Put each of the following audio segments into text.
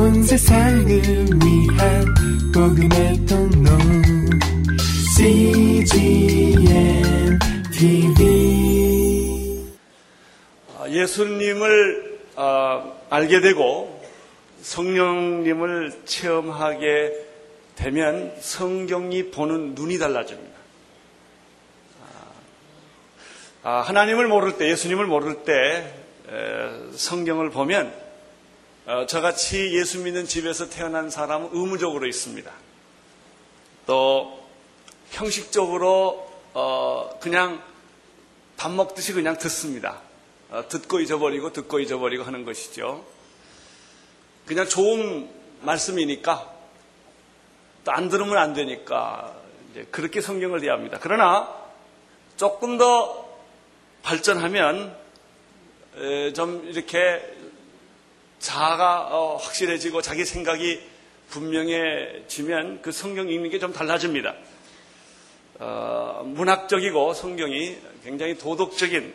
온 세상을 위한 복음의 통로 CGM TV 예수님을 어, 알게 되고 성령님을 체험하게 되면 성경이 보는 눈이 달라집니다. 아, 하나님을 모를 때, 예수님을 모를 때 에, 성경을 보면 어, 저같이 예수 믿는 집에서 태어난 사람은 의무적으로 있습니다. 또 형식적으로 어, 그냥 밥 먹듯이 그냥 듣습니다. 어, 듣고 잊어버리고 듣고 잊어버리고 하는 것이죠. 그냥 좋은 말씀이니까 또 안 들으면 안 되니까 그렇게 성경을 대합니다. 그러나 조금 더 발전하면 에, 좀 이렇게 자아가 어, 확실해지고 자기 생각이 분명해지면 그 성경 읽는 게 좀 달라집니다. 어, 문학적이고 성경이 굉장히 도덕적인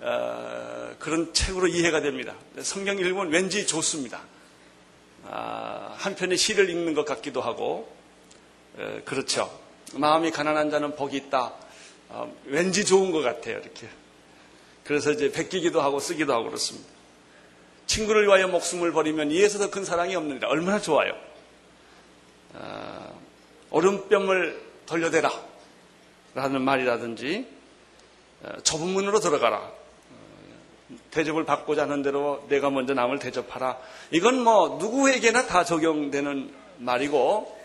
어, 그런 책으로 이해가 됩니다. 성경 읽으면 왠지 좋습니다. 아, 한편의 시를 읽는 것 같기도 하고 에, 그렇죠. 마음이 가난한 자는 복이 있다. 어, 왠지 좋은 것 같아요. 이렇게. 그래서 이제 베끼기도 하고 쓰기도 하고 그렇습니다. 친구를 위하여 목숨을 버리면 이에서 더 큰 사랑이 없느니라. 얼마나 좋아요. 어, 오른뼘을 돌려대라. 라는 말이라든지 어, 좁은 문으로 들어가라. 어, 대접을 받고자 하는 대로 내가 먼저 남을 대접하라. 이건 뭐 누구에게나 다 적용되는 말이고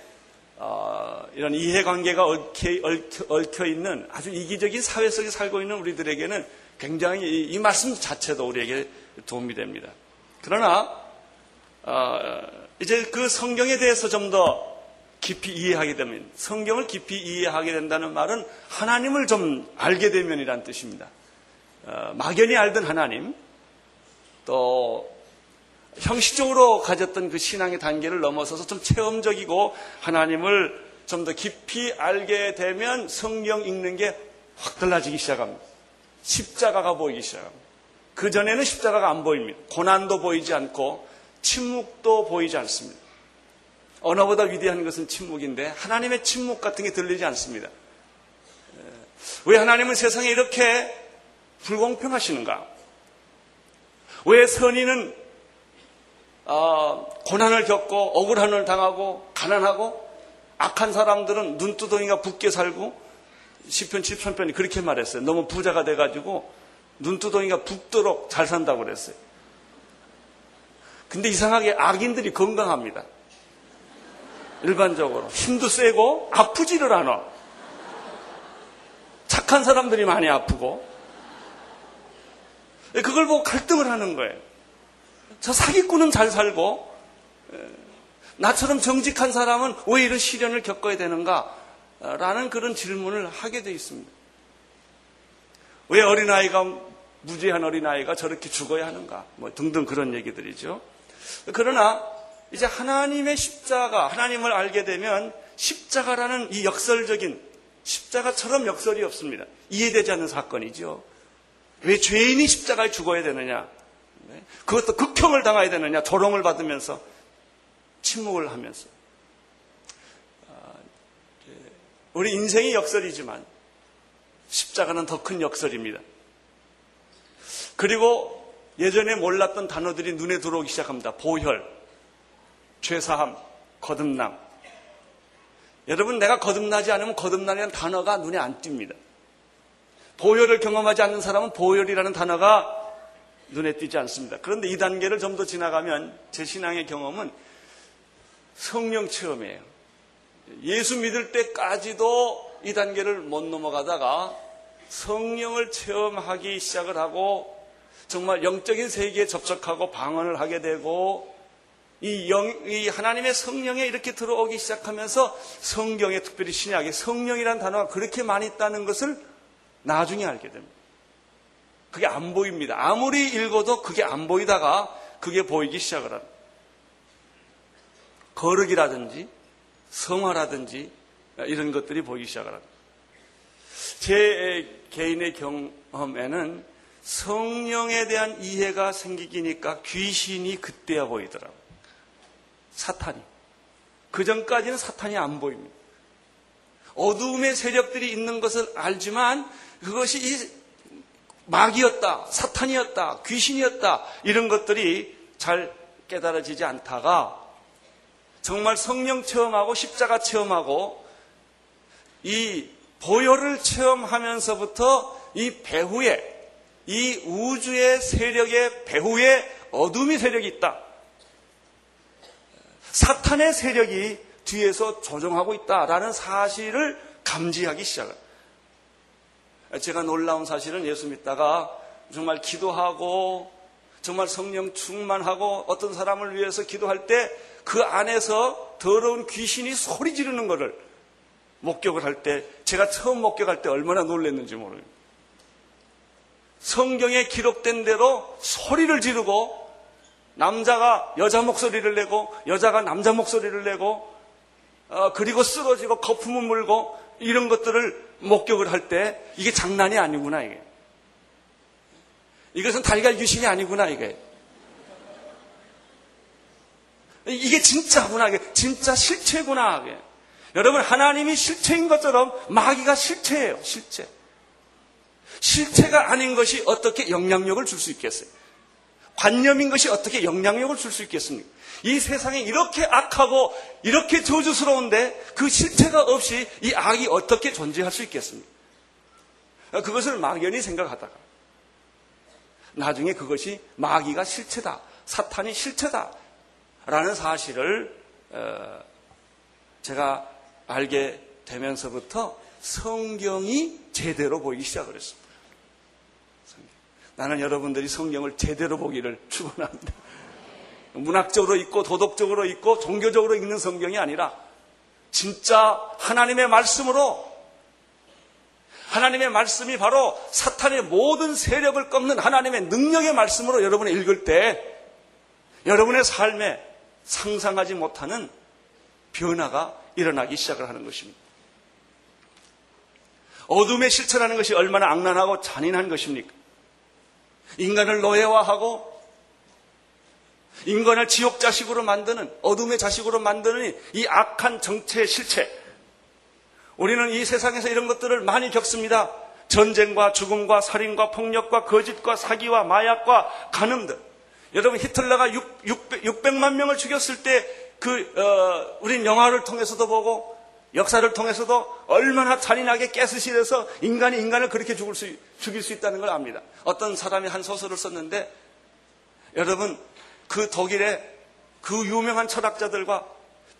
어, 이런 이해관계가 얽혀, 얽혀, 얽혀, 있는 아주 이기적인 사회 속에 살고 있는 우리들에게는 굉장히 이, 이 말씀 자체도 우리에게 도움이 됩니다. 그러나 어, 이제 그 성경에 대해서 좀 더 깊이 이해하게 되면 성경을 깊이 이해하게 된다는 말은 하나님을 좀 알게 되면이란 뜻입니다. 어, 막연히 알던 하나님 또 형식적으로 가졌던 그 신앙의 단계를 넘어서서 좀 체험적이고 하나님을 좀 더 깊이 알게 되면 성경 읽는 게 확 달라지기 시작합니다. 십자가가 보이기 시작합니다. 그 전에는 십자가가 안 보입니다. 고난도 보이지 않고 침묵도 보이지 않습니다. 언어보다 위대한 것은 침묵인데 하나님의 침묵 같은 게 들리지 않습니다. 왜 하나님은 세상에 이렇게 불공평하시는가? 왜 선인은 어, 고난을 겪고 억울함을 당하고 가난하고 악한 사람들은 눈두덩이가 붓게 살고 10편 7편편이 그렇게 말했어요. 너무 부자가 돼가지고 눈두덩이가 붓도록 잘 산다고 그랬어요. 근데 이상하게 악인들이 건강합니다. 일반적으로. 힘도 세고 아프지를 않아. 착한 사람들이 많이 아프고. 그걸 보고 갈등을 하는 거예요. 저 사기꾼은 잘 살고, 나처럼 정직한 사람은 왜 이런 시련을 겪어야 되는가? 라는 그런 질문을 하게 되어 있습니다. 왜 어린아이가, 무죄한 어린아이가 저렇게 죽어야 하는가? 뭐 등등 그런 얘기들이죠. 그러나 이제 하나님의 십자가, 하나님을 알게 되면 십자가라는 이 역설적인 십자가처럼 역설이 없습니다. 이해되지 않는 사건이죠. 왜 죄인이 십자가에 죽어야 되느냐? 그것도 극형을 당해야 되느냐? 조롱을 받으면서 침묵을 하면서 우리 인생이 역설이지만 십자가는 더 큰 역설입니다. 그리고 예전에 몰랐던 단어들이 눈에 들어오기 시작합니다. 보혈, 죄사함, 거듭남. 여러분, 내가 거듭나지 않으면 거듭나라는 단어가 눈에 안 띕니다. 보혈을 경험하지 않는 사람은 보혈이라는 단어가 눈에 띄지 않습니다. 그런데 이 단계를 좀 더 지나가면 제 신앙의 경험은 성령 체험이에요. 예수 믿을 때까지도 이 단계를 못 넘어가다가 성령을 체험하기 시작을 하고 정말 영적인 세계에 접촉하고 방언을 하게 되고 이, 영, 이 하나님의 성령에 이렇게 들어오기 시작하면서 성경에 특별히 신약에 성령이라는 단어가 그렇게 많이 있다는 것을 나중에 알게 됩니다. 그게 안 보입니다. 아무리 읽어도 그게 안 보이다가 그게 보이기 시작을 합니다. 거룩이라든지 성화라든지 이런 것들이 보이기 시작을 합니다. 제 개인의 경험에는 성령에 대한 이해가 생기기니까 귀신이 그때야 보이더라고요. 사탄이. 그 전까지는 사탄이 안 보입니다. 어두움의 세력들이 있는 것을 알지만 그것이 이 마귀였다, 사탄이었다, 귀신이었다, 이런 것들이 잘 깨달아지지 않다가 정말 성령 체험하고 십자가 체험하고 이 보혈을 체험하면서부터 이 배후에 이 우주의 세력의 배후에 어둠이 세력이 있다. 사탄의 세력이 뒤에서 조종하고 있다라는 사실을 감지하기 시작을. 제가 놀라운 사실은 예수 믿다가 정말 기도하고 정말 성령 충만하고 어떤 사람을 위해서 기도할 때 그 안에서 더러운 귀신이 소리 지르는 것을 목격을 할 때 제가 처음 목격할 때 얼마나 놀랐는지 모르겠어요. 성경에 기록된 대로 소리를 지르고 남자가 여자 목소리를 내고 여자가 남자 목소리를 내고 어, 그리고 쓰러지고 거품을 물고 이런 것들을 목격을 할 때 이게 장난이 아니구나 이게. 이것은 달걀 귀신이 아니구나 이게. 이게 진짜구나 이게 진짜 실체구나 이게. 여러분 하나님이 실체인 것처럼 마귀가 실체예요 실체. 실체가 아닌 것이 어떻게 영향력을 줄 수 있겠어요? 관념인 것이 어떻게 영향력을 줄 수 있겠습니까? 이 세상에 이렇게 악하고 이렇게 저주스러운데 그 실체가 없이 이 악이 어떻게 존재할 수 있겠습니까? 그것을 막연히 생각하다가 나중에 그것이 마귀가 실체다, 사탄이 실체다 라는 사실을 어, 제가 알게 되면서부터 성경이 제대로 보이기 시작을 했습니다. 나는 여러분들이 성경을 제대로 보기를 축원합니다. 문학적으로 읽고 도덕적으로 읽고 종교적으로 읽는 성경이 아니라 진짜 하나님의 말씀으로 하나님의 말씀이 바로 사탄의 모든 세력을 꺾는 하나님의 능력의 말씀으로 여러분이 읽을 때 여러분의 삶에 상상하지 못하는 변화가 일어나기 시작을 하는 것입니다. 어둠의 실체라는 것이 얼마나 악랄하고 잔인한 것입니까? 인간을 노예화하고 인간을 지옥 자식으로 만드는 어둠의 자식으로 만드는 이 악한 정체의 실체. 우리는 이 세상에서 이런 것들을 많이 겪습니다. 전쟁과 죽음과 살인과 폭력과 거짓과 사기와 마약과 간음들. 여러분 히틀러가 6, 600, 만 명을 죽였을 때 그 어, 우린 영화를 통해서도 보고 역사를 통해서도 얼마나 잔인하게 깨스실해서 인간이 인간을 그렇게 죽을 수, 죽일 수 있다는 걸 압니다. 어떤 사람이 한 소설을 썼는데 여러분 그 독일의 그 유명한 철학자들과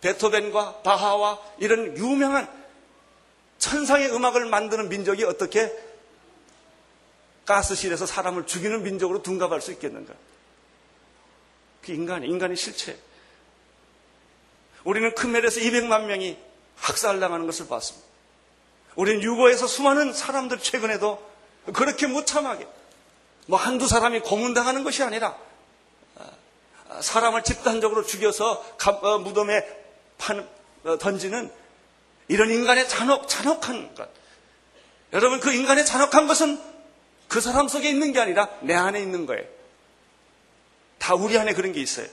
베토벤과 바하와 이런 유명한 천상의 음악을 만드는 민족이 어떻게 가스실에서 사람을 죽이는 민족으로 둔갑할 수 있겠는가? 그 인간이, 인간의 실체. 우리는 크멜에서 200만 명이 학살당하는 것을 봤습니다. 우리는 유고에서 수많은 사람들 최근에도 그렇게 무참하게 뭐 한두 사람이 고문당하는 것이 아니라 사람을 집단적으로 죽여서 어, 무덤에 어, 던지는 이런 인간의 잔혹, 잔혹한 것. 여러분, 그 인간의 잔혹한 것은 그 사람 속에 있는 게 아니라 내 안에 있는 거예요. 다 우리 안에 그런 게 있어요.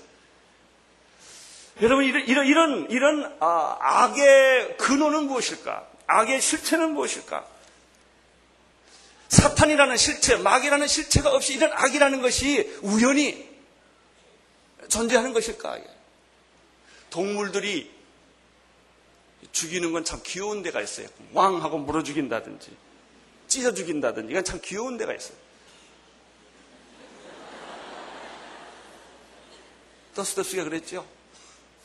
여러분, 이런, 이런, 이런, 이런 아, 악의 근원은 무엇일까? 악의 실체는 무엇일까? 사탄이라는 실체, 마귀라는 실체가 없이 이런 악이라는 것이 우연히 존재하는 것일까? 동물들이 죽이는 건 참 귀여운 데가 있어요. 왕 하고 물어 죽인다든지, 찢어 죽인다든지, 이건 참 귀여운 데가 있어요. 더스토스가 그랬죠.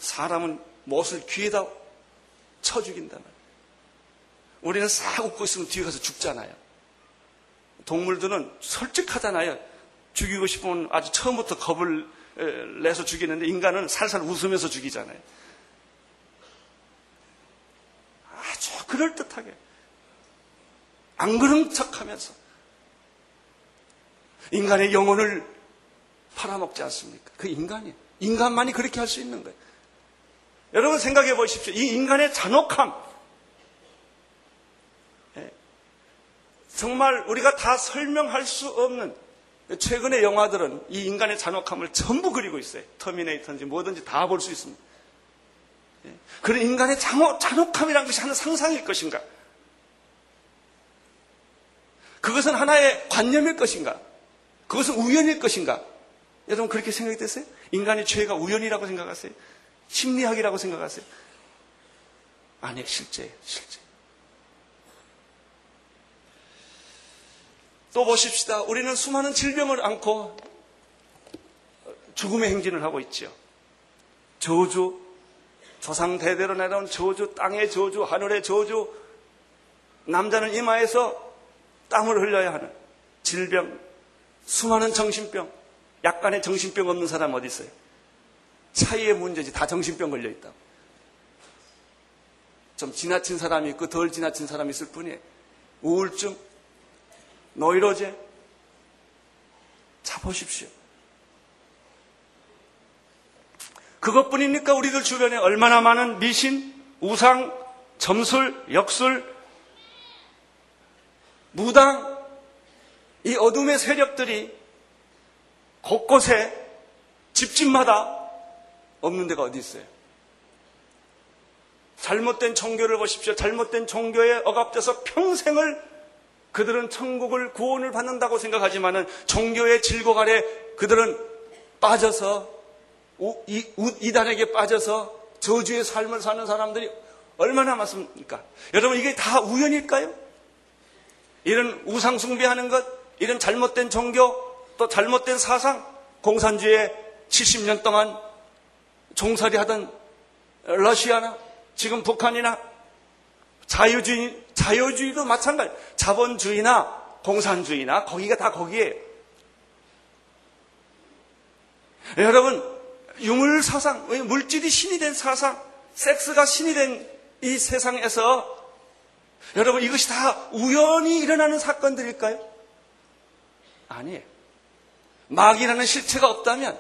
사람은 못을 귀에다 쳐 죽인다면 우리는 싹 웃고 있으면 뒤에 가서 죽잖아요. 동물들은 솔직하잖아요. 죽이고 싶으면 아주 처음부터 겁을 내서 죽이는데 인간은 살살 웃으면서 죽이잖아요. 아주 그럴듯하게. 안 그런 척 하면서. 인간의 영혼을 팔아먹지 않습니까? 그 인간이. 인간만이 그렇게 할 수 있는 거예요. 여러분 생각해 보십시오. 이 인간의 잔혹함. 예. 정말 우리가 다 설명할 수 없는 최근의 영화들은 이 인간의 잔혹함을 전부 그리고 있어요. 터미네이터인지 뭐든지 다 볼 수 있습니다. 예. 그런 인간의 잔혹, 잔혹함이라는 것이 하는 상상일 것인가? 그것은 하나의 관념일 것인가? 그것은 우연일 것인가? 여러분 그렇게 생각이 됐어요? 인간의 죄가 우연이라고 생각하세요? 심리학이라고 생각하세요? 아니, 실제, 실제. 또 보십시다. 우리는 수많은 질병을 안고 죽음의 행진을 하고 있죠. 저주, 조상 대대로 내려온 저주, 땅의 저주, 하늘의 저주, 남자는 이마에서 땀을 흘려야 하는 질병, 수많은 정신병, 약간의 정신병 없는 사람 어디 있어요? 차이의 문제지 다 정신병 걸려 있다. 좀 지나친 사람이 있고 덜 지나친 사람이 있을 뿐이에요. 우울증, 노이로제. 자 보십시오. 그것뿐입니까? 우리들 주변에 얼마나 많은 미신, 우상, 점술, 역술, 무당, 이 어둠의 세력들이 곳곳에 집집마다 없는 데가 어디 있어요? 잘못된 종교를 보십시오. 잘못된 종교에 억압돼서 평생을 그들은 천국을 구원을 받는다고 생각하지만은 종교의 질곡 아래 그들은 빠져서 이단에게 빠져서 저주의 삶을 사는 사람들이 얼마나 많습니까? 여러분 이게 다 우연일까요? 이런 우상 숭배하는 것, 이런 잘못된 종교, 또 잘못된 사상, 공산주의에 70년 동안 종살이 하던 러시아나 지금 북한이나 자유주의, 자유주의도 마찬가지. 자본주의나 공산주의나 거기가 다 거기에요. 여러분, 유물 사상, 물질이 신이 된 사상, 섹스가 신이 된 이 세상에서 여러분 이것이 다 우연히 일어나는 사건들일까요? 아니에요. 마귀라는 실체가 없다면,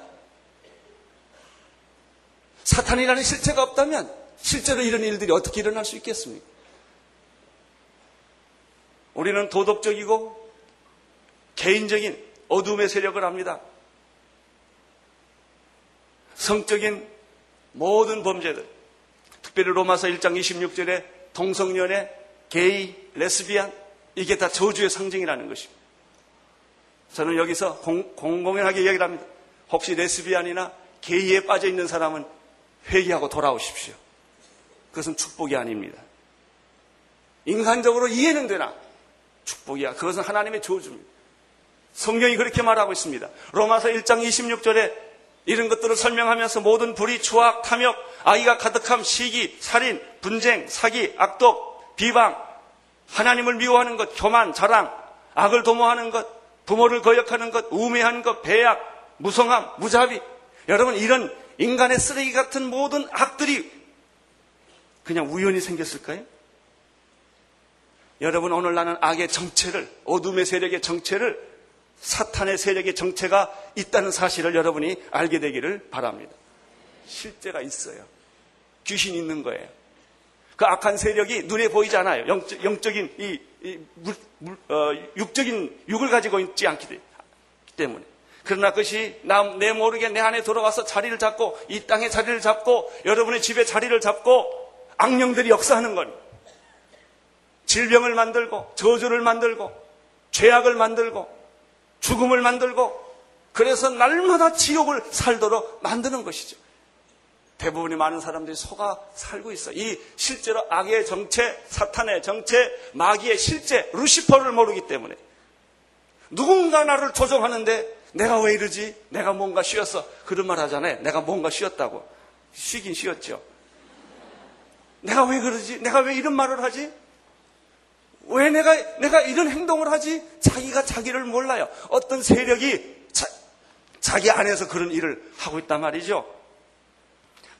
사탄이라는 실체가 없다면, 실제로 이런 일들이 어떻게 일어날 수 있겠습니까? 우리는 도덕적이고 개인적인 어둠의 세력을 합니다. 성적인 모든 범죄들, 특별히 로마서 1장 26절에 동성연애, 게이, 레스비안, 이게 다 저주의 상징이라는 것입니다. 저는 여기서 공, 공공연하게 얘기를 합니다. 혹시 레스비안이나 게이에 빠져 있는 사람은 회개하고 돌아오십시오. 그것은 축복이 아닙니다. 인간적으로 이해는 되나? 축복이야. 그것은 하나님의 저주입니다. 성경이 그렇게 말하고 있습니다. 로마서 1장 26절에 이런 것들을 설명하면서 모든 불의, 추악, 탐욕, 아이가 가득함, 시기, 살인, 분쟁, 사기, 악독, 비방, 하나님을 미워하는 것, 교만, 자랑, 악을 도모하는 것, 부모를 거역하는 것, 우매한 것, 배약, 무성함, 무자비. 여러분 이런 인간의 쓰레기 같은 모든 악들이 그냥 우연히 생겼을까요? 여러분 오늘 나는 악의 정체를 어둠의 세력의 정체를 사탄의 세력의 정체가 있다는 사실을 여러분이 알게 되기를 바랍니다. 실제가 있어요. 귀신 있는 거예요. 그 악한 세력이 눈에 보이지 않아요. 영적, 인 이, 이 물, 물, 어, 육적인 육을 가지고 있지 않기 때문에. 그러나 그것이 남, 내 모르게 내 안에 들어와서 자리를 잡고 이 땅에 자리를 잡고 여러분의 집에 자리를 잡고 악령들이 역사하는 거니. 질병을 만들고 저주를 만들고 죄악을 만들고 죽음을 만들고 그래서 날마다 지옥을 살도록 만드는 것이죠. 대부분의 많은 사람들이 속아 살고 있어. 이 실제로 악의 정체, 사탄의 정체, 마귀의 실제, 루시퍼를 모르기 때문에 누군가 나를 조종하는데 내가 왜 이러지? 내가 뭔가 쉬었어. 그런 말 하잖아요. 내가 뭔가 쉬었다고. 쉬긴 쉬었죠. 내가 왜 그러지? 내가 왜 이런 말을 하지? 왜 내가, 내가 이런 행동을 하지? 자기가 자기를 몰라요. 어떤 세력이 자, 자기 안에서 그런 일을 하고 있단 말이죠.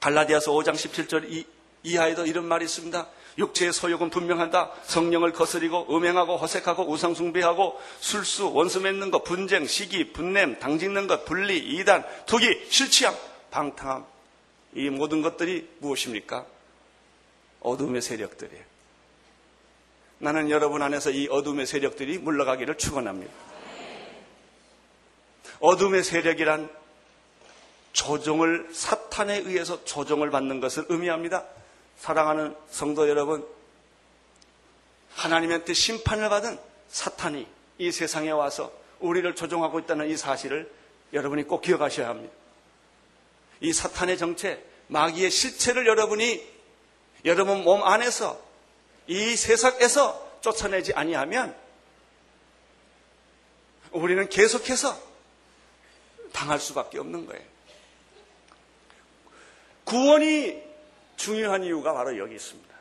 갈라디아서 5장 17절 이, 이하에도 이런 말이 있습니다. 육체의 소욕은 분명한다. 성령을 거스리고 음행하고 허색하고 우상숭배하고 술수, 원수 맺는 것, 분쟁, 시기, 분냄, 당짓는 것, 분리, 이단, 투기, 실치함, 방탕함. 이 모든 것들이 무엇입니까? 어둠의 세력들이에요. 나는 여러분 안에서 이 어둠의 세력들이 물러가기를 축원합니다. 어둠의 세력이란 조종을 사탄에 의해서 조종을 받는 것을 의미합니다. 사랑하는 성도 여러분, 하나님한테 심판을 받은 사탄이 이 세상에 와서 우리를 조종하고 있다는 이 사실을 여러분이 꼭 기억하셔야 합니다. 이 사탄의 정체, 마귀의 실체를 여러분이 여러분 몸 안에서 이 세상에서 쫓아내지 아니하면 우리는 계속해서 당할 수밖에 없는 거예요. 구원이 중요한 이유가 바로 여기 있습니다.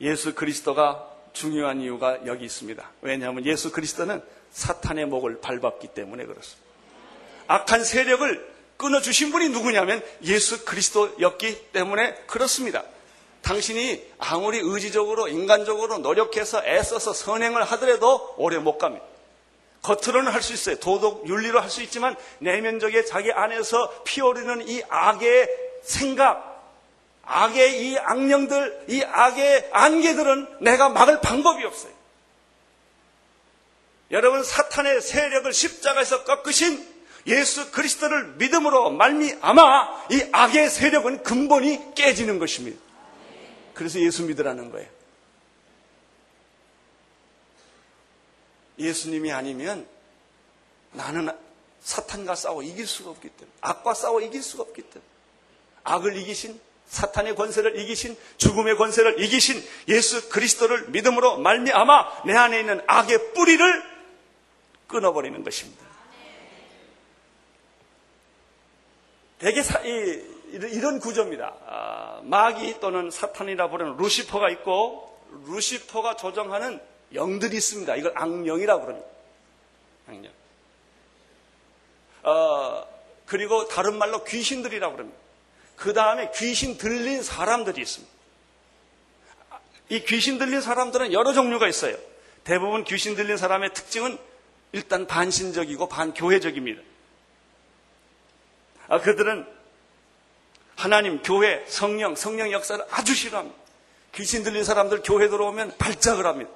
예수 그리스도가 중요한 이유가 여기 있습니다. 왜냐하면 예수 그리스도는 사탄의 목을 밟았기 때문에 그렇습니다. 악한 세력을 끊어주신 분이 누구냐면 예수 그리스도였기 때문에 그렇습니다. 당신이 아무리 의지적으로 인간적으로 노력해서 애써서 선행을 하더라도 오래 못 갑니다. 겉으로는 할 수 있어요. 도덕, 윤리로 할 수 있지만 내면적에 자기 안에서 피어오르는 이 악의 생각, 악의 이 악령들, 이 악의 안개들은 내가 막을 방법이 없어요. 여러분 사탄의 세력을 십자가에서 꺾으신 예수 그리스도를 믿음으로 말미암아 이 악의 세력은 근본이 깨지는 것입니다. 그래서 예수 믿으라는 거예요. 예수님이 아니면 나는 사탄과 싸워 이길 수가 없기 때문에 악과 싸워 이길 수가 없기 때문에 악을 이기신 사탄의 권세를 이기신 죽음의 권세를 이기신 예수 그리스도를 믿음으로 말미암아 내 안에 있는 악의 뿌리를 끊어버리는 것입니다. 대개 사, 이, 이런 구조입니다. 아, 마귀 또는 사탄이라 부르는 루시퍼가 있고 루시퍼가 조정하는 영들이 있습니다. 이걸 악령이라고 그럽니다. 악령. 어, 그리고 다른 말로 귀신들이라고 그럽니다. 그 다음에 귀신 들린 사람들이 있습니다. 이 귀신 들린 사람들은 여러 종류가 있어요. 대부분 귀신 들린 사람의 특징은 일단 반신적이고 반교회적입니다. 아, 그들은 하나님, 교회, 성령, 성령 역사를 아주 싫어합니다. 귀신 들린 사람들 교회 들어오면 발작을 합니다.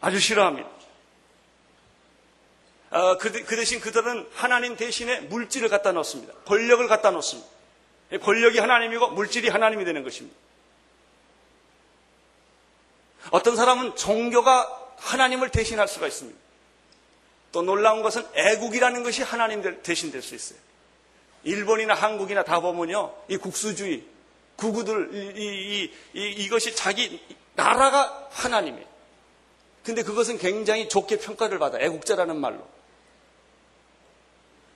아주 싫어합니다. 어, 그, 그, 대신 그들은 하나님 대신에 물질을 갖다 놓습니다. 권력을 갖다 놓습니다. 권력이 하나님이고 물질이 하나님이 되는 것입니다. 어떤 사람은 종교가 하나님을 대신할 수가 있습니다. 또 놀라운 것은 애국이라는 것이 하나님 대신 될 수 있어요. 일본이나 한국이나 다 보면요, 이 국수주의, 구구들, 이, 이, 이, 이것이 자기 나라가 하나님이에요. 근데 그것은 굉장히 좋게 평가를 받아, 애국자라는 말로.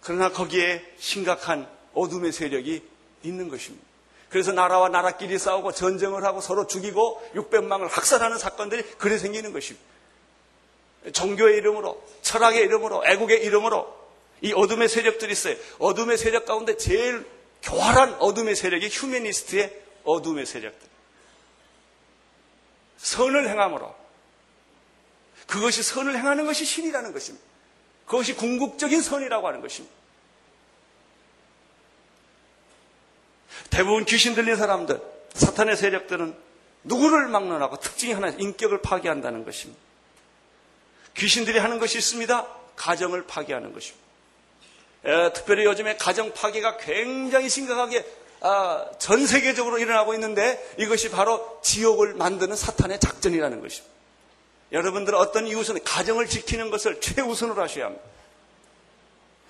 그러나 거기에 심각한 어둠의 세력이 있는 것입니다. 그래서 나라와 나라끼리 싸우고 전쟁을 하고 서로 죽이고 600만을 학살하는 사건들이 그래 생기는 것입니다. 종교의 이름으로, 철학의 이름으로, 애국의 이름으로 이 어둠의 세력들이 있어요. 어둠의 세력 가운데 제일 교활한 어둠의 세력이 휴메니스트의 어둠의 세력들. 선을 행함으로. 그것이 선을 행하는 것이 신이라는 것입니다. 그것이 궁극적인 선이라고 하는 것입니다. 대부분 귀신 들린 사람들, 사탄의 세력들은 누구를 막론하고 특징이 하나, 인격을 파괴한다는 것입니다. 귀신들이 하는 것이 있습니다. 가정을 파괴하는 것입니다. 에, 특별히 요즘에 가정 파괴가 굉장히 심각하게 아, 전 세계적으로 일어나고 있는데 이것이 바로 지옥을 만드는 사탄의 작전이라는 것입니다. 여러분들은 어떤 이웃은 가정을 지키는 것을 최우선으로 하셔야 합니다.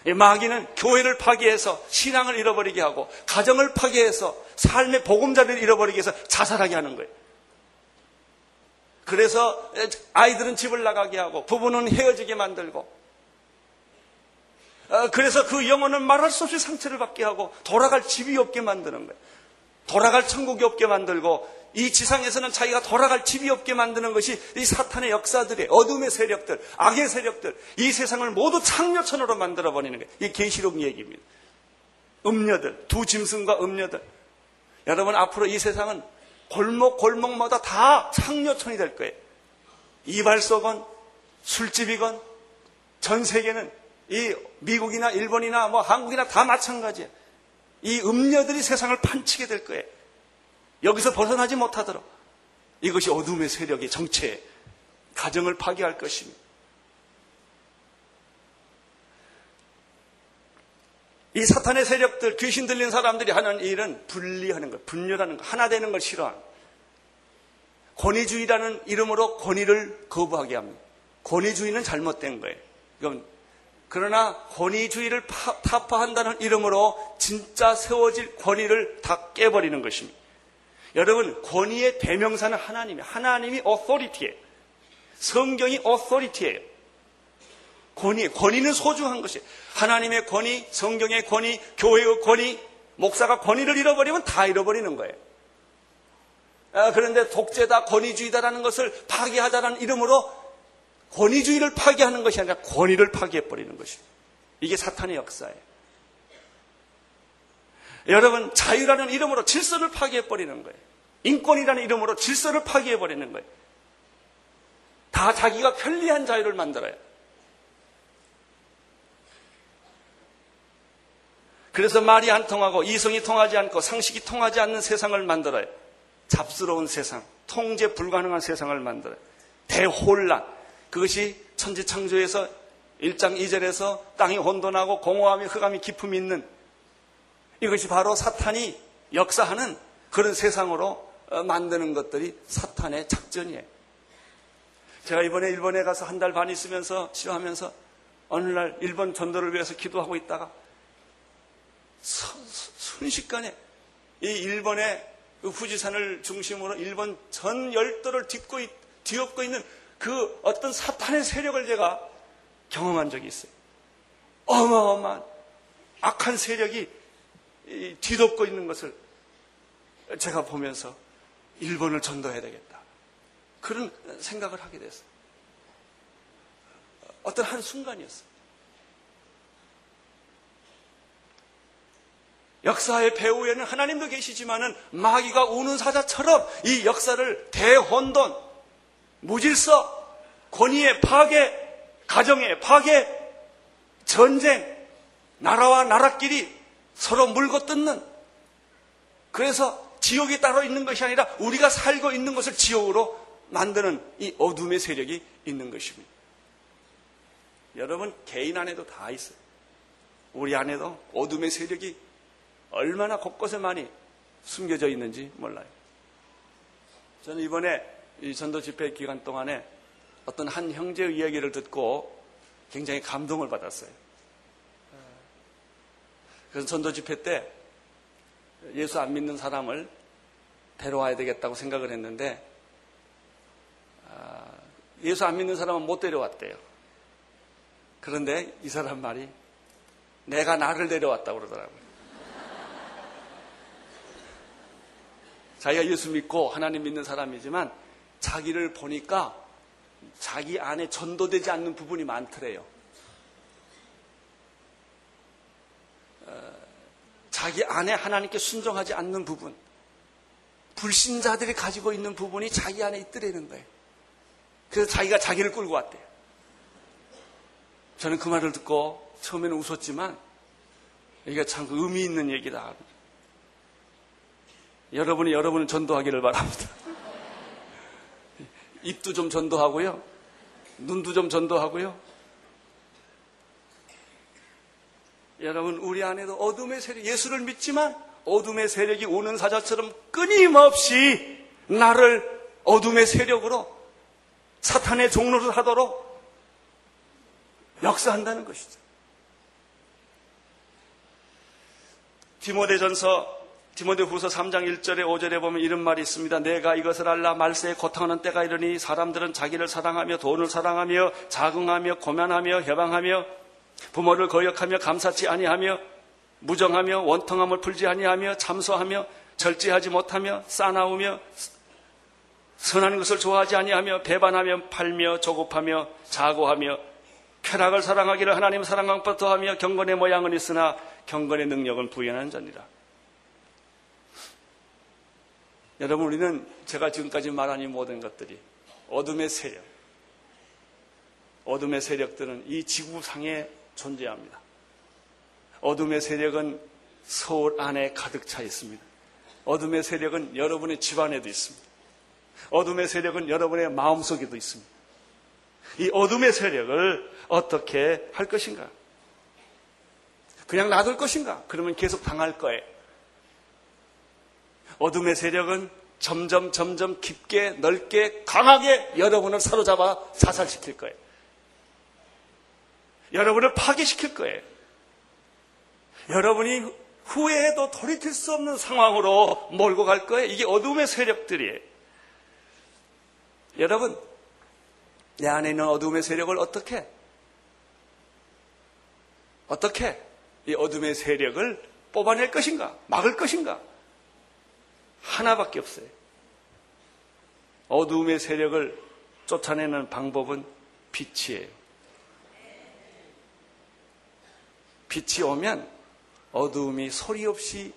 마귀는 교회를 파괴해서 신앙을 잃어버리게 하고 가정을 파괴해서 삶의 보금자리를 잃어버리게 해서 자살하게 하는 거예요. 그래서 아이들은 집을 나가게 하고 부부는 헤어지게 만들고 어, 그래서 그 영혼은 말할 수 없이 상처를 받게 하고 돌아갈 집이 없게 만드는 거예요. 돌아갈 천국이 없게 만들고 이 지상에서는 자기가 돌아갈 집이 없게 만드는 것이 이 사탄의 역사들의 어둠의 세력들, 악의 세력들, 이 세상을 모두 창녀천으로 만들어 버리는 거예요. 이 계시록 얘기입니다. 음녀들, 두 짐승과 음녀들. 여러분 앞으로 이 세상은 골목 골목마다 다 창녀천이 될 거예요. 이발소건, 술집이건, 전 세계는 이 미국이나 일본이나 뭐 한국이나 다 마찬가지예요. 이 음녀들이 세상을 판치게 될 거예요. 여기서 벗어나지 못하도록 이것이 어둠의 세력의 정체, 가정을 파괴할 것입니다. 이 사탄의 세력들, 귀신 들린 사람들이 하는 일은 분리하는 것, 분열하는 것, 하나 되는 걸 싫어합니다. 권위주의라는 이름으로 권위를 거부하게 합니다. 권위주의는 잘못된 거예요. 이건 그러나 권위주의를 파, 타파한다는 이름으로 진짜 세워질 권위를 다 깨버리는 것입니다. 여러분, 권위의 대명사는 하나님이 하나님이 authority예요. 성경이 authority예요. 권위, 권위는 소중한 것이 하나님의 권위, 성경의 권위, 교회의 권위, 목사가 권위를 잃어버리면 다 잃어버리는 거예요. 아, 그런데 독재다, 권위주의다라는 것을 파괴하자는 이름으로 권위주의를 파괴하는 것이 아니라 권위를 파괴해버리는 것입니다. 이게 사탄의 역사예요. 여러분, 자유라는 이름으로 질서를 파괴해버리는 거예요. 인권이라는 이름으로 질서를 파괴해버리는 거예요. 다 자기가 편리한 자유를 만들어요. 그래서 말이 안 통하고 이성이 통하지 않고 상식이 통하지 않는 세상을 만들어요. 잡스러운 세상, 통제 불가능한 세상을 만들어요. 대혼란. 그것이 천지창조에서 1장 2절에서 땅이 혼돈하고 공허함이 흑암이 기품이 있는 이것이 바로 사탄이 역사하는 그런 세상으로 어, 만드는 것들이 사탄의 작전이에요. 제가 이번에 일본에 가서 한 달 반 있으면서 치료하면서 어느 날 일본 전도를 위해서 기도하고 있다가 순식간에 이 일본의 그 후지산을 중심으로 일본 전 열도를 뒤엎고, 뒤엎고 있는 그 어떤 사탄의 세력을 제가 경험한 적이 있어요. 어마어마한 악한 세력이 뒤덮고 있는 것을 제가 보면서 일본을 전도해야 되겠다. 그런 생각을 하게 됐어요. 어떤 한 순간이었어요. 역사의 배후에는 하나님도 계시지만은 마귀가 우는 사자처럼 이 역사를 대혼돈, 무질서, 권위의 파괴, 가정의 파괴, 전쟁, 나라와 나라끼리 서로 물고 뜯는 그래서 지옥이 따로 있는 것이 아니라 우리가 살고 있는 것을 지옥으로 만드는 이 어둠의 세력이 있는 것입니다. 여러분 개인 안에도 다 있어요. 우리 안에도 어둠의 세력이 얼마나 곳곳에 많이 숨겨져 있는지 몰라요. 저는 이번에 이 전도 집회 기간 동안에 어떤 한 형제의 이야기를 듣고 굉장히 감동을 받았어요. 그래서 전도 집회 때 예수 안 믿는 사람을 데려와야 되겠다고 생각을 했는데 아, 예수 안 믿는 사람은 못 데려왔대요. 그런데 이 사람 말이 내가 나를 데려왔다고 그러더라고요. 자기가 예수 믿고 하나님 믿는 사람이지만 자기를 보니까 자기 안에 전도되지 않는 부분이 많더래요. 자기 안에 하나님께 순종하지 않는 부분, 불신자들이 가지고 있는 부분이 자기 안에 있더라는 거예요. 그래서 자기가 자기를 끌고 왔대요. 저는 그 말을 듣고 처음에는 웃었지만 이게 참 의미 있는 얘기다. 여러분이 여러분을 전도하기를 바랍니다. 입도 좀 전도하고요. 눈도 좀 전도하고요. 여러분, 우리 안에도 어둠의 세력, 예수를 믿지만 어둠의 세력이 오는 사자처럼 끊임없이 나를 어둠의 세력으로 사탄의 종로를 하도록 역사한다는 것이죠. 디모데전서 디모데 후서 3장 1절에 5절에 보면 이런 말이 있습니다. 내가 이것을 알라 말세에 고통하는 때가 이르니 사람들은 자기를 사랑하며 돈을 사랑하며 자긍하며 고면하며 해방하며 부모를 거역하며 감사치 아니하며 무정하며 원통함을 풀지 아니하며 참소하며 절제하지 못하며 싸나우며 선한 것을 좋아하지 아니하며 배반하며 팔며 조급하며 자고하며 쾌락을 사랑하기를 하나님 사랑한 것부터 하며 경건의 모양은 있으나 경건의 능력은 부연한 자니라. 여러분, 우리는 제가 지금까지 말한 이 모든 것들이 어둠의 세력, 어둠의 세력들은 이 지구상에 존재합니다. 어둠의 세력은 서울 안에 가득 차 있습니다. 어둠의 세력은 여러분의 집안에도 있습니다. 어둠의 세력은 여러분의 마음속에도 있습니다. 이 어둠의 세력을 어떻게 할 것인가? 그냥 놔둘 것인가? 그러면 계속 당할 거예요. 어둠의 세력은 점점 점점 깊게 넓게 강하게 여러분을 사로잡아 자살시킬 거예요. 여러분을 파괴시킬 거예요. 여러분이 후회해도 돌이킬 수 없는 상황으로 몰고 갈 거예요. 이게 어둠의 세력들이에요. 여러분, 내 안에 있는 어둠의 세력을 어떻게, 어떻게 이 어둠의 세력을 뽑아낼 것인가? 막을 것인가? 하나밖에 없어요. 어둠의 세력을 쫓아내는 방법은 빛이에요. 빛이 오면 어두움이 소리 없이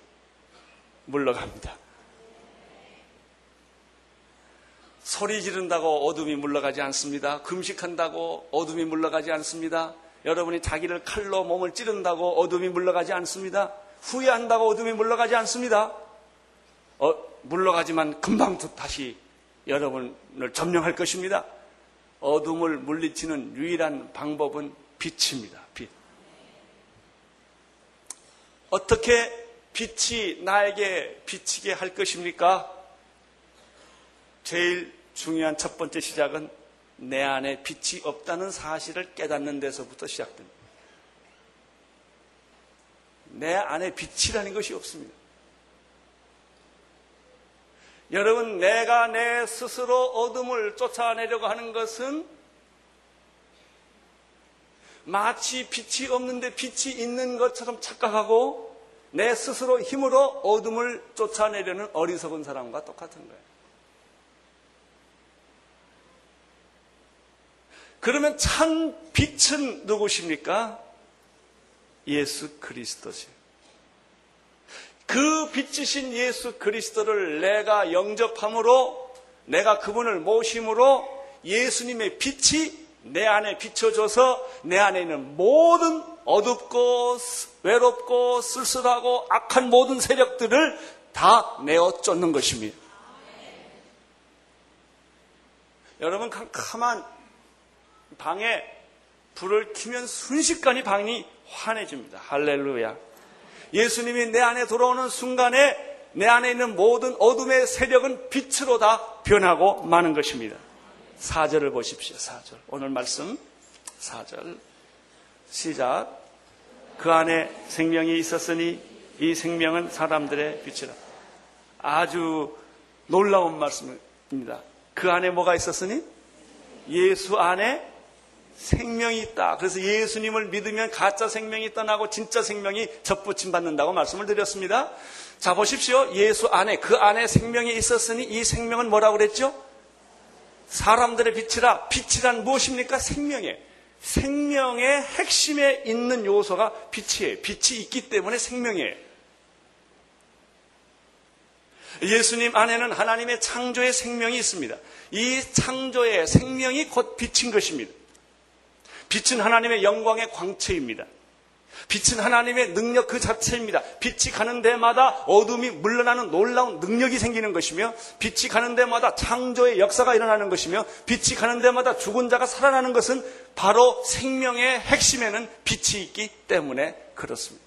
물러갑니다. 소리 지른다고 어둠이 물러가지 않습니다. 금식한다고 어둠이 물러가지 않습니다. 여러분이 자기를 칼로 몸을 찌른다고 어둠이 물러가지 않습니다. 후회한다고 어둠이 물러가지 않습니다. 어, 물러가지만 금방 다시 여러분을 점령할 것입니다. 어둠을 물리치는 유일한 방법은 빛입니다. 빛. 어떻게 빛이 나에게 비치게 할 것입니까? 제일 중요한 첫 번째 시작은 내 안에 빛이 없다는 사실을 깨닫는 데서부터 시작됩니다. 내 안에 빛이라는 것이 없습니다. 여러분, 내가 내 스스로 어둠을 쫓아내려고 하는 것은 마치 빛이 없는데 빛이 있는 것처럼 착각하고 내 스스로 힘으로 어둠을 쫓아내려는 어리석은 사람과 똑같은 거예요. 그러면 참 빛은 누구십니까? 예수 그리스도지. 그 빛이신 예수 그리스도를 내가 영접함으로 내가 그분을 모심으로 예수님의 빛이 내 안에 비춰져서 내 안에 있는 모든 어둡고 외롭고 쓸쓸하고 악한 모든 세력들을 다 내어 쫓는 것입니다. 여러분 캄캄한 방에 불을 켜면 순식간에 방이 환해집니다. 할렐루야. 예수님이 내 안에 들어오는 순간에 내 안에 있는 모든 어둠의 세력은 빛으로 다 변하고 마는 것입니다. 4절을 보십시오. 4절. 오늘 말씀 4절. 시작. 그 안에 생명이 있었으니 이 생명은 사람들의 빛이라. 아주 놀라운 말씀입니다. 그 안에 뭐가 있었으니? 예수 안에 생명이 있다. 그래서 예수님을 믿으면 가짜 생명이 떠나고 진짜 생명이 접붙임 받는다고 말씀을 드렸습니다. 자, 보십시오. 예수 안에, 그 안에 생명이 있었으니 이 생명은 뭐라고 그랬죠? 사람들의 빛이라 빛이란 무엇입니까? 생명에 생명의 핵심에 있는 요소가 빛이에요. 빛이 있기 때문에 생명이에요. 예수님 안에는 하나님의 창조의 생명이 있습니다. 이 창조의 생명이 곧 빛인 것입니다. 빛은 하나님의 영광의 광채입니다. 빛은 하나님의 능력 그 자체입니다. 빛이 가는 데마다 어둠이 물러나는 놀라운 능력이 생기는 것이며, 빛이 가는 데마다 창조의 역사가 일어나는 것이며, 빛이 가는 데마다 죽은 자가 살아나는 것은 바로 생명의 핵심에는 빛이 있기 때문에 그렇습니다.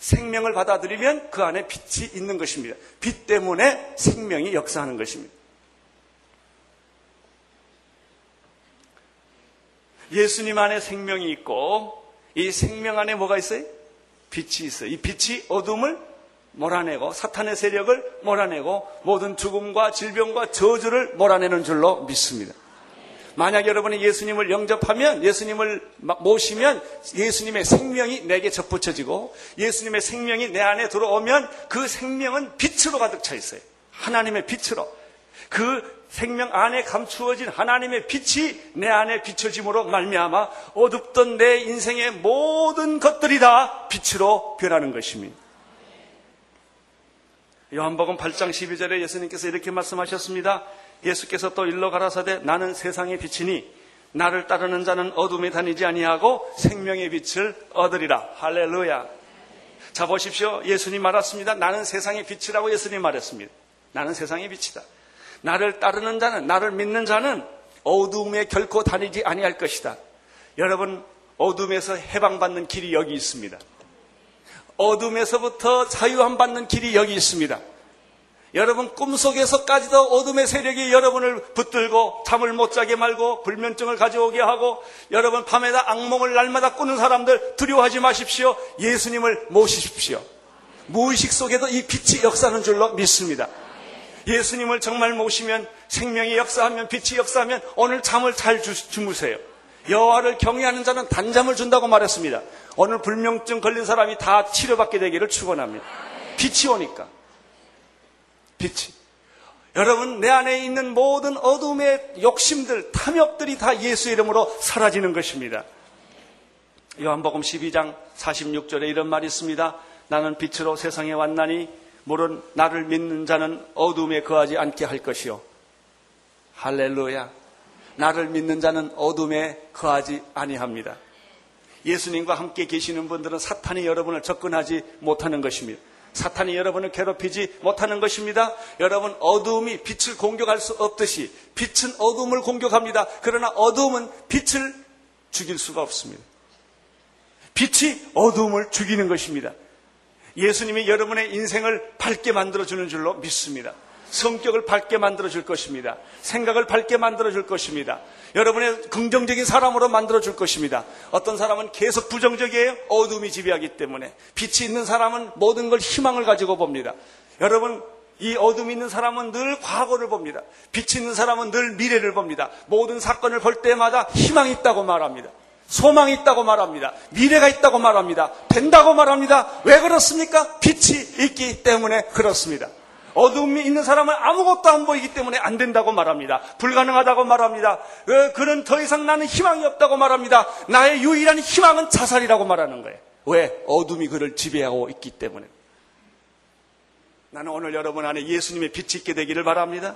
생명을 받아들이면 그 안에 빛이 있는 것입니다. 빛 때문에 생명이 역사하는 것입니다. 예수님 안에 생명이 있고 이 생명 안에 뭐가 있어요? 빛이 있어요. 이 빛이 어둠을 몰아내고 사탄의 세력을 몰아내고 모든 죽음과 질병과 저주를 몰아내는 줄로 믿습니다. 만약 여러분이 예수님을 영접하면 예수님을 모시면 예수님의 생명이 내게 접붙여지고 예수님의 생명이 내 안에 들어오면 그 생명은 빛으로 가득 차 있어요. 하나님의 빛으로. 그 생명 안에 감추어진 하나님의 빛이 내 안에 비춰짐으로 말미암아 어둡던 내 인생의 모든 것들이 다 빛으로 변하는 것입니다. 요한복음 8장 12절에 예수님께서 이렇게 말씀하셨습니다. 예수께서 또 일러 가라사대 나는 세상의 빛이니 나를 따르는 자는 어둠에 다니지 아니하고 생명의 빛을 얻으리라. 할렐루야. 자 보십시오. 예수님 말했습니다. 나는 세상의 빛이라고 예수님 말했습니다. 나는 세상의 빛이다. 나를 따르는 자는 나를 믿는 자는 어둠에 결코 다니지 아니할 것이다. 여러분 어둠에서 해방받는 길이 여기 있습니다. 어둠에서부터 자유함 받는 길이 여기 있습니다. 여러분 꿈속에서까지도 어둠의 세력이 여러분을 붙들고 잠을 못 자게 말고 불면증을 가져오게 하고 여러분 밤에다 악몽을 날마다 꾸는 사람들 두려워하지 마십시오. 예수님을 모시십시오. 무의식 속에도 이 빛이 역사하는 줄로 믿습니다. 예수님을 정말 모시면 생명이 역사하면 빛이 역사하면 오늘 잠을 잘 주, 주무세요. 여호와를 경외하는 자는 단잠을 준다고 말했습니다. 오늘 불명증 걸린 사람이 다 치료받게 되기를 축원합니다. 빛이 오니까. 빛이. 여러분 내 안에 있는 모든 어둠의 욕심들, 탐욕들이 다 예수 이름으로 사라지는 것입니다. 요한복음 12장 46절에 이런 말이 있습니다. 나는 빛으로 세상에 왔나니 물은 나를 믿는 자는 어둠에 거하지 않게 할 것이요. 할렐루야. 나를 믿는 자는 어둠에 거하지 아니합니다. 예수님과 함께 계시는 분들은 사탄이 여러분을 접근하지 못하는 것입니다. 사탄이 여러분을 괴롭히지 못하는 것입니다. 여러분 어두움이 빛을 공격할 수 없듯이 빛은 어두움을 공격합니다. 그러나 어두움은 빛을 죽일 수가 없습니다. 빛이 어두움을 죽이는 것입니다. 예수님이 여러분의 인생을 밝게 만들어주는 줄로 믿습니다. 성격을 밝게 만들어 줄 것입니다. 생각을 밝게 만들어 줄 것입니다. 여러분의 긍정적인 사람으로 만들어 줄 것입니다. 어떤 사람은 계속 부정적이에요. 어둠이 지배하기 때문에. 빛이 있는 사람은 모든 걸 희망을 가지고 봅니다. 여러분, 이 어둠이 있는 사람은 늘 과거를 봅니다. 빛이 있는 사람은 늘 미래를 봅니다. 모든 사건을 볼 때마다 희망이 있다고 말합니다. 소망이 있다고 말합니다. 미래가 있다고 말합니다. 된다고 말합니다. 왜 그렇습니까? 빛이 있기 때문에 그렇습니다. 어둠이 있는 사람은 아무것도 안 보이기 때문에 안 된다고 말합니다. 불가능하다고 말합니다. 그는 더 이상 나는 희망이 없다고 말합니다. 나의 유일한 희망은 자살이라고 말하는 거예요. 왜? 어둠이 그를 지배하고 있기 때문에. 나는 오늘 여러분 안에 예수님의 빛이 있게 되기를 바랍니다.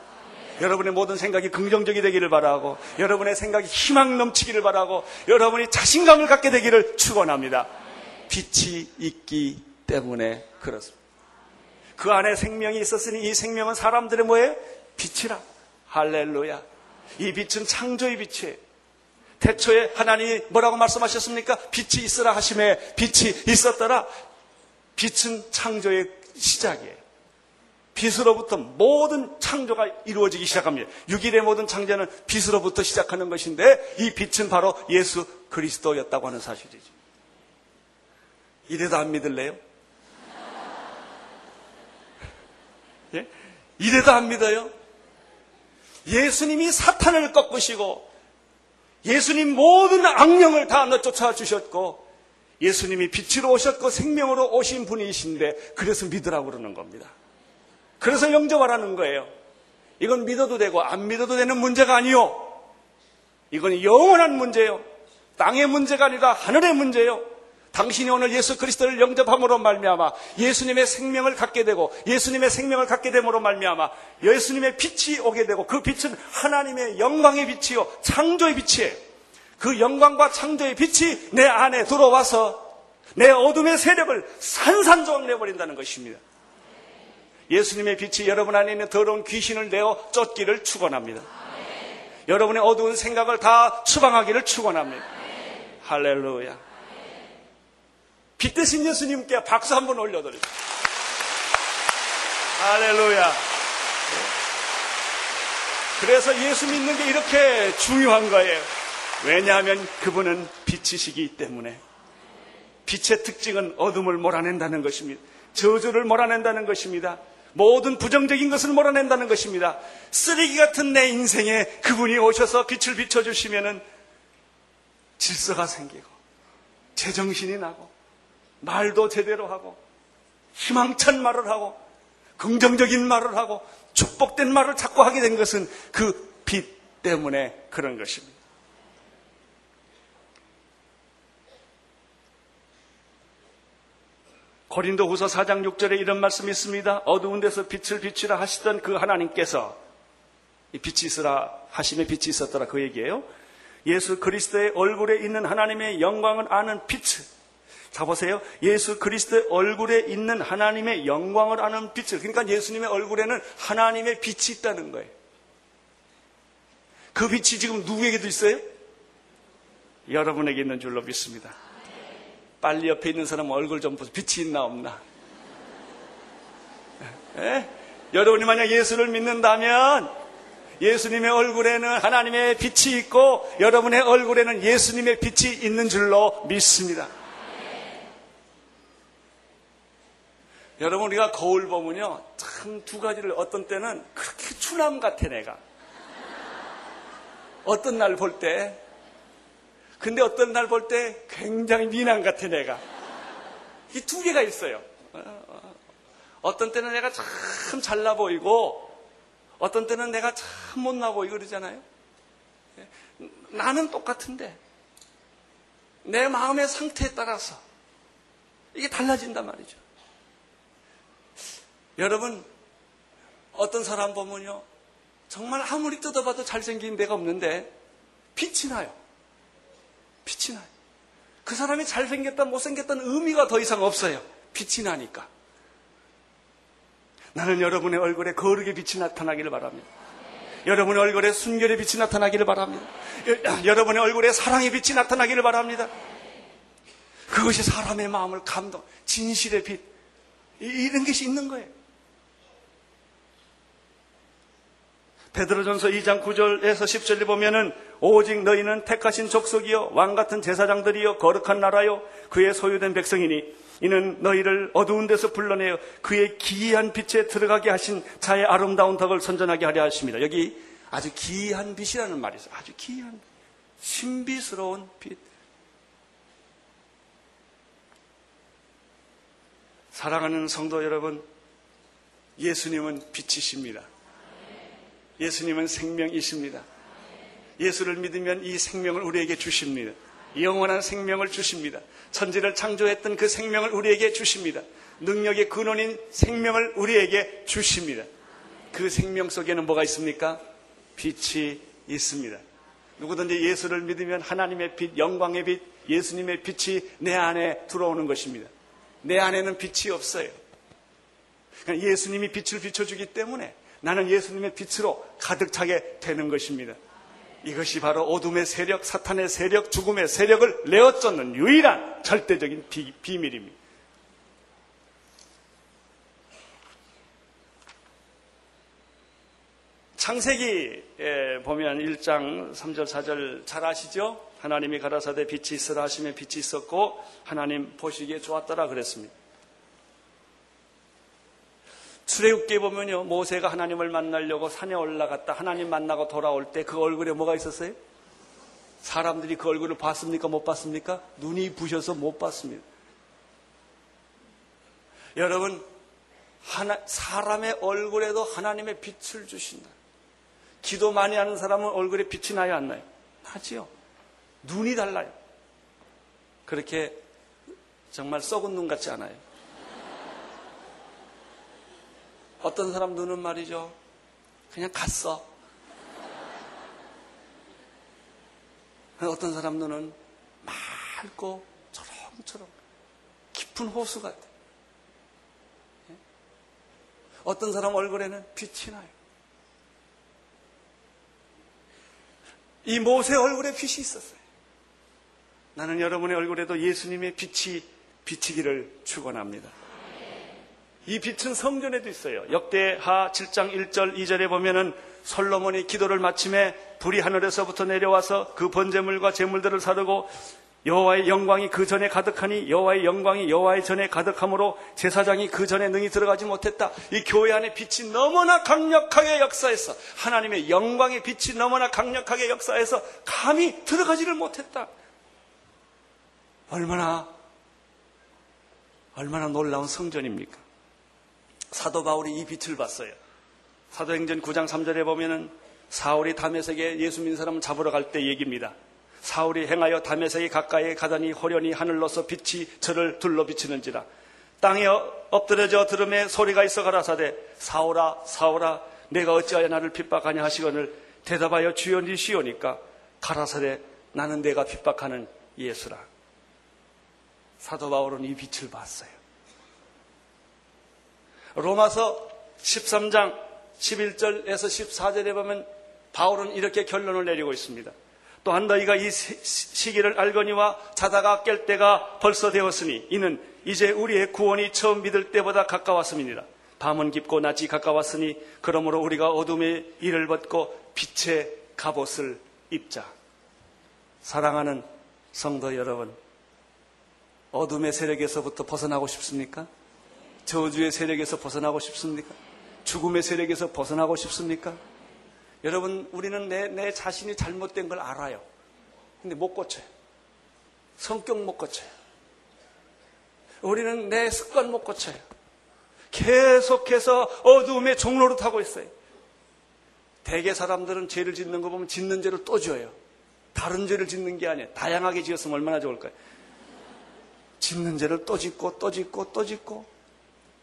여러분의 모든 생각이 긍정적이 되기를 바라고 여러분의 생각이 희망 넘치기를 바라고 여러분이 자신감을 갖게 되기를 축원합니다. 빛이 있기 때문에 그렇습니다. 그 안에 생명이 있었으니 이 생명은 사람들의 뭐예요? 빛이라. 할렐루야. 이 빛은 창조의 빛이에요. 태초에 하나님이 뭐라고 말씀하셨습니까? 빛이 있으라 하심에 빛이 있었더라. 빛은 창조의 시작이에요. 빛으로부터 모든 창조가 이루어지기 시작합니다. 6일의 모든 창조는 빛으로부터 시작하는 것인데 이 빛은 바로 예수 그리스도였다고 하는 사실이죠. 이래도 안 믿을래요? 예? 이래도 안 믿어요? 예수님이 사탄을 꺾으시고 예수님 모든 악령을 다 쫓아 주셨고 예수님이 빛으로 오셨고 생명으로 오신 분이신데 그래서 믿으라고 그러는 겁니다. 그래서 영접하라는 거예요. 이건 믿어도 되고 안 믿어도 되는 문제가 아니요. 이건 영원한 문제예요. 땅의 문제가 아니라 하늘의 문제예요. 당신이 오늘 예수 그리스도를 영접함으로 말미암아 예수님의 생명을 갖게 되고 예수님의 생명을 갖게 됨으로 말미암아 예수님의 빛이 오게 되고 그 빛은 하나님의 영광의 빛이요 창조의 빛이에요. 그 영광과 창조의 빛이 내 안에 들어와서 내 어둠의 세력을 산산조각 내버린다는 것입니다. 예수님의 빛이 여러분 안에 있는 더러운 귀신을 내어 쫓기를 축원합니다. 여러분의 어두운 생각을 다 추방하기를 축원합니다. 할렐루야. 빛 대신 예수님께 박수 한번 올려드립니다. 할렐루야. 그래서 예수 믿는 게 이렇게 중요한 거예요. 왜냐하면 그분은 빛이시기 때문에. 빛의 특징은 어둠을 몰아낸다는 것입니다. 저주를 몰아낸다는 것입니다. 모든 부정적인 것을 몰아낸다는 것입니다. 쓰레기 같은 내 인생에 그분이 오셔서 빛을 비춰주시면은 질서가 생기고, 제정신이 나고, 말도 제대로 하고 희망찬 말을 하고 긍정적인 말을 하고 축복된 말을 자꾸 하게 된 것은 그 빛 때문에 그런 것입니다. 고린도 후서 4장 6절에 이런 말씀이 있습니다. 어두운 데서 빛을 비추라 하시던 그 하나님께서 이 빛이 있으라 하심에 빛이 있었더라 그 얘기예요. 예수 그리스도의 얼굴에 있는 하나님의 영광을 아는 빛, 자 보세요. 예수 그리스도의 얼굴에 있는 하나님의 영광을 아는 빛을 그러니까 예수님의 얼굴에는 하나님의 빛이 있다는 거예요. 그 빛이 지금 누구에게도 있어요? 여러분에게 있는 줄로 믿습니다. 빨리 옆에 있는 사람 얼굴 좀 보세요. 빛이 있나 없나? 예? 여러분이 만약 예수를 믿는다면 예수님의 얼굴에는 하나님의 빛이 있고 여러분의 얼굴에는 예수님의 빛이 있는 줄로 믿습니다. 여러분 우리가 거울 보면요 참 두 가지를 어떤 때는 그렇게 추남 같아 내가 어떤 날 볼 때 근데 어떤 날 볼 때 굉장히 미남 같아 내가 이 두 개가 있어요 어떤 때는 내가 참 잘나 보이고 어떤 때는 내가 참 못나 보이고 그러잖아요 나는 똑같은데 내 마음의 상태에 따라서 이게 달라진단 말이죠 여러분, 어떤 사람 보면요. 정말 아무리 뜯어봐도 잘생긴 데가 없는데 빛이 나요. 빛이 나요. 그 사람이 잘생겼다, 못생겼다는 의미가 더 이상 없어요. 빛이 나니까. 나는 여러분의 얼굴에 거룩의 빛이 나타나기를 바랍니다. 여러분의 얼굴에 순결의 빛이 나타나기를 바랍니다. 여러분의 얼굴에 사랑의 빛이 나타나기를 바랍니다. 그것이 사람의 마음을 감동, 진실의 빛, 이런 것이 있는 거예요. 베드로전서 2장 9절에서 10절에 보면은 오직 너희는 택하신 족속이요 왕 같은 제사장들이요 거룩한 나라요 그의 소유된 백성이니 이는 너희를 어두운 데서 불러내어 그의 기이한 빛에 들어가게 하신 자의 아름다운 덕을 선전하게 하려 하십니다. 여기 아주 기이한 빛이라는 말이 있어요. 아주 기이한 신비스러운 빛. 사랑하는 성도 여러분, 예수님은 빛이십니다. 예수님은 생명이십니다. 예수를 믿으면 이 생명을 우리에게 주십니다. 영원한 생명을 주십니다. 천지를 창조했던 그 생명을 우리에게 주십니다. 능력의 근원인 생명을 우리에게 주십니다. 그 생명 속에는 뭐가 있습니까? 빛이 있습니다. 누구든지 예수를 믿으면 하나님의 빛, 영광의 빛, 예수님의 빛이 내 안에 들어오는 것입니다. 내 안에는 빛이 없어요. 그러니까 예수님이 빛을 비춰주기 때문에 나는 예수님의 빛으로 가득 차게 되는 것입니다. 이것이 바로 어둠의 세력, 사탄의 세력, 죽음의 세력을 내어쫓는 유일한 절대적인 비, 비밀입니다. 창세기에 보면 1장 3절 4절 잘 아시죠? 하나님이 가라사대 빛이 있으라 하시면 빛이 있었고 하나님 보시기에 좋았더라 그랬습니다. 출애굽기에 보면요 모세가 하나님을 만나려고 산에 올라갔다 하나님 만나고 돌아올 때 그 얼굴에 뭐가 있었어요? 사람들이 그 얼굴을 봤습니까? 못 봤습니까? 눈이 부셔서 못 봤습니다. 여러분 하나, 사람의 얼굴에도 하나님의 빛을 주신다. 기도 많이 하는 사람은 얼굴에 빛이 나요 안 나요? 나지요. 눈이 달라요. 그렇게 정말 썩은 눈 같지 않아요. 어떤 사람 눈은 말이죠. 그냥 갔어. 어떤 사람 눈은 맑고 초롱초롱 깊은 호수 같아. 예? 어떤 사람 얼굴에는 빛이 나요. 이 모세 얼굴에 빛이 있었어요. 나는 여러분의 얼굴에도 예수님의 빛이 비치기를 축원합니다. 이 빛은 성전에도 있어요. 역대하 7장 1절 2절에 보면은 솔로몬이 기도를 마침에 불이 하늘에서부터 내려와서 그 번제물과 제물들을 사르고 여호와의 영광이 그 전에 가득하니 여호와의 영광이 여호와의 전에 가득하므로 제사장이 그 전에 능히 들어가지 못했다. 이 교회 안에 빛이 너무나 강력하게 역사해서 하나님의 영광의 빛이 너무나 강력하게 역사해서 감히 들어가지를 못했다. 얼마나 얼마나 놀라운 성전입니까? 사도 바울이 이 빛을 봤어요. 사도행전 9장 3절에 보면은 사울이 담에색에 예수 믿는 사람을 잡으러 갈 때 얘기입니다. 사울이 행하여 담에색에 가까이 가다니 호련히 하늘로서 빛이 저를 둘러 비치는지라. 땅에 엎드려져 들음에 소리가 있어 가라사대 사울아 사울아 내가 어찌하여 나를 핍박하냐 하시거늘 대답하여 주여 니시오니까 가라사대 나는 내가 핍박하는 예수라. 사도 바울은 이 빛을 봤어요. 로마서 13장 11절에서 14절에 보면 바울은 이렇게 결론을 내리고 있습니다. 또한 너희가 이 시기를 알거니와 자다가 깰 때가 벌써 되었으니 이는 이제 우리의 구원이 처음 믿을 때보다 가까웠음이니라. 밤은 깊고 낮이 가까웠으니 그러므로 우리가 어둠의 일을 벗고 빛의 갑옷을 입자. 사랑하는 성도 여러분, 어둠의 세력에서부터 벗어나고 싶습니까? 저주의 세력에서 벗어나고 싶습니까? 죽음의 세력에서 벗어나고 싶습니까? 여러분, 우리는 내, 내 자신이 잘못된 걸 알아요. 근데 못 고쳐요. 성격 못 고쳐요. 우리는 내 습관 못 고쳐요. 계속해서 어두움의 종로를 타고 있어요. 대개 사람들은 죄를 짓는 거 보면 짓는 죄를 또 지어요. 다른 죄를 짓는 게 아니에요. 다양하게 지었으면 얼마나 좋을까요? 짓는 죄를 또 짓고 또 짓고 또 짓고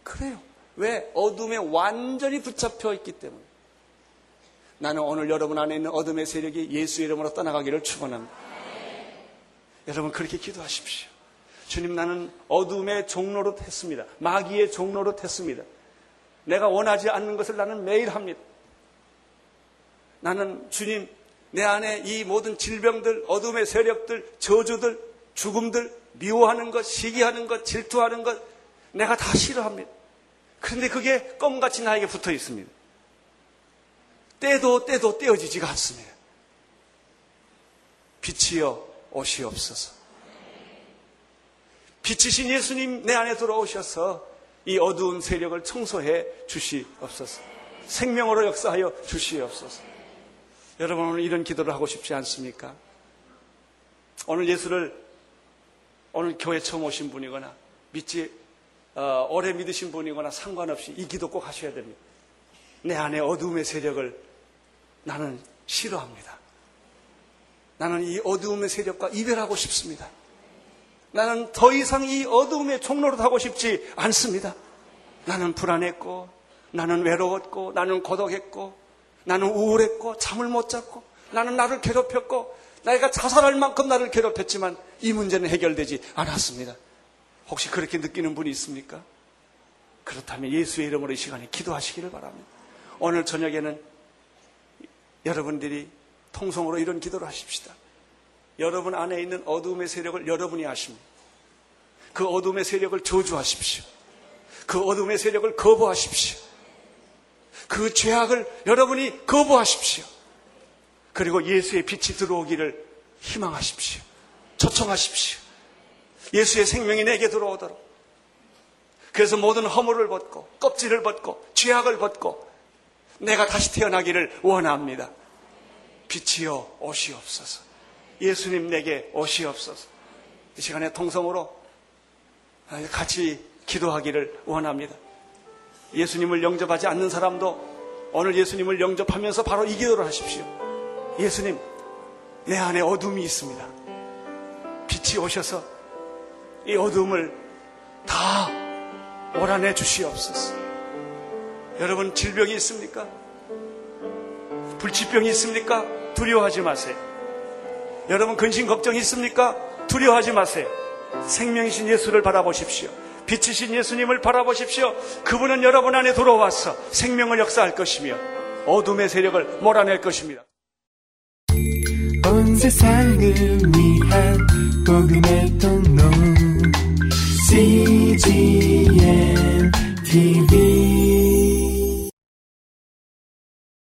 그래요. 왜? 어둠에 완전히 붙잡혀 있기 때문에. 나는 오늘 여러분 안에 있는 어둠의 세력이 예수 이름으로 떠나가기를 축원합니다. 여러분 그렇게 기도하십시오. 주님 나는 어둠의 종로로 했습니다. 마귀의 종로로 했습니다. 내가 원하지 않는 것을 나는 매일 합니다. 나는 주님 내 안에 이 모든 질병들, 어둠의 세력들, 저주들, 죽음들, 미워하는 것, 시기하는 것, 질투하는 것 내가 다 싫어합니다. 그런데 그게 껌같이 나에게 붙어 있습니다. 때도 때도 떼어지지가 않습니다. 빛이여 오시옵소서. 빛이신 예수님 내 안에 들어오셔서 이 어두운 세력을 청소해 주시옵소서. 생명으로 역사하여 주시옵소서. 여러분 오늘 이런 기도를 하고 싶지 않습니까? 오늘 예수를 오늘 교회 처음 오신 분이거나 믿지 어, 오래 믿으신 분이거나 상관없이 이 기도 꼭 하셔야 됩니다. 내 안에 어두움의 세력을 나는 싫어합니다. 나는 이 어두움의 세력과 이별하고 싶습니다. 나는 더 이상 이 어두움의 종로로 하고 싶지 않습니다. 나는 불안했고, 나는 외로웠고, 나는 고독했고, 나는 우울했고, 잠을 못 잤고, 나는 나를 괴롭혔고, 내가 자살할 만큼 나를 괴롭혔지만 이 문제는 해결되지 않았습니다. 혹시 그렇게 느끼는 분이 있습니까? 그렇다면 예수의 이름으로 이 시간에 기도하시기를 바랍니다. 오늘 저녁에는 여러분들이 통성으로 이런 기도를 하십시다. 여러분 안에 있는 어둠의 세력을 여러분이 아십니다. 그 어둠의 세력을 저주하십시오. 그 어둠의 세력을 거부하십시오. 그 죄악을 여러분이 거부하십시오. 그리고 예수의 빛이 들어오기를 희망하십시오. 초청하십시오. 예수의 생명이 내게 들어오도록. 그래서 모든 허물을 벗고 껍질을 벗고 죄악을 벗고 내가 다시 태어나기를 원합니다. 빛이여 오시옵소서. 예수님 내게 오시옵소서. 이 시간에 통성으로 같이 기도하기를 원합니다. 예수님을 영접하지 않는 사람도 오늘 예수님을 영접하면서 바로 이 기도를 하십시오. 예수님, 내 안에 어둠이 있습니다. 빛이 오셔서 이 어둠을 다 몰아내 주시옵소서. 여러분, 질병이 있습니까? 불치병이 있습니까? 두려워하지 마세요. 여러분, 근심 걱정이 있습니까? 두려워하지 마세요. 생명이신 예수를 바라보십시오. 빛이신 예수님을 바라보십시오. 그분은 여러분 안에 들어와서 생명을 역사할 것이며 어둠의 세력을 몰아낼 것입니다. 온 세상을 위한 복음의 통로 CGM TV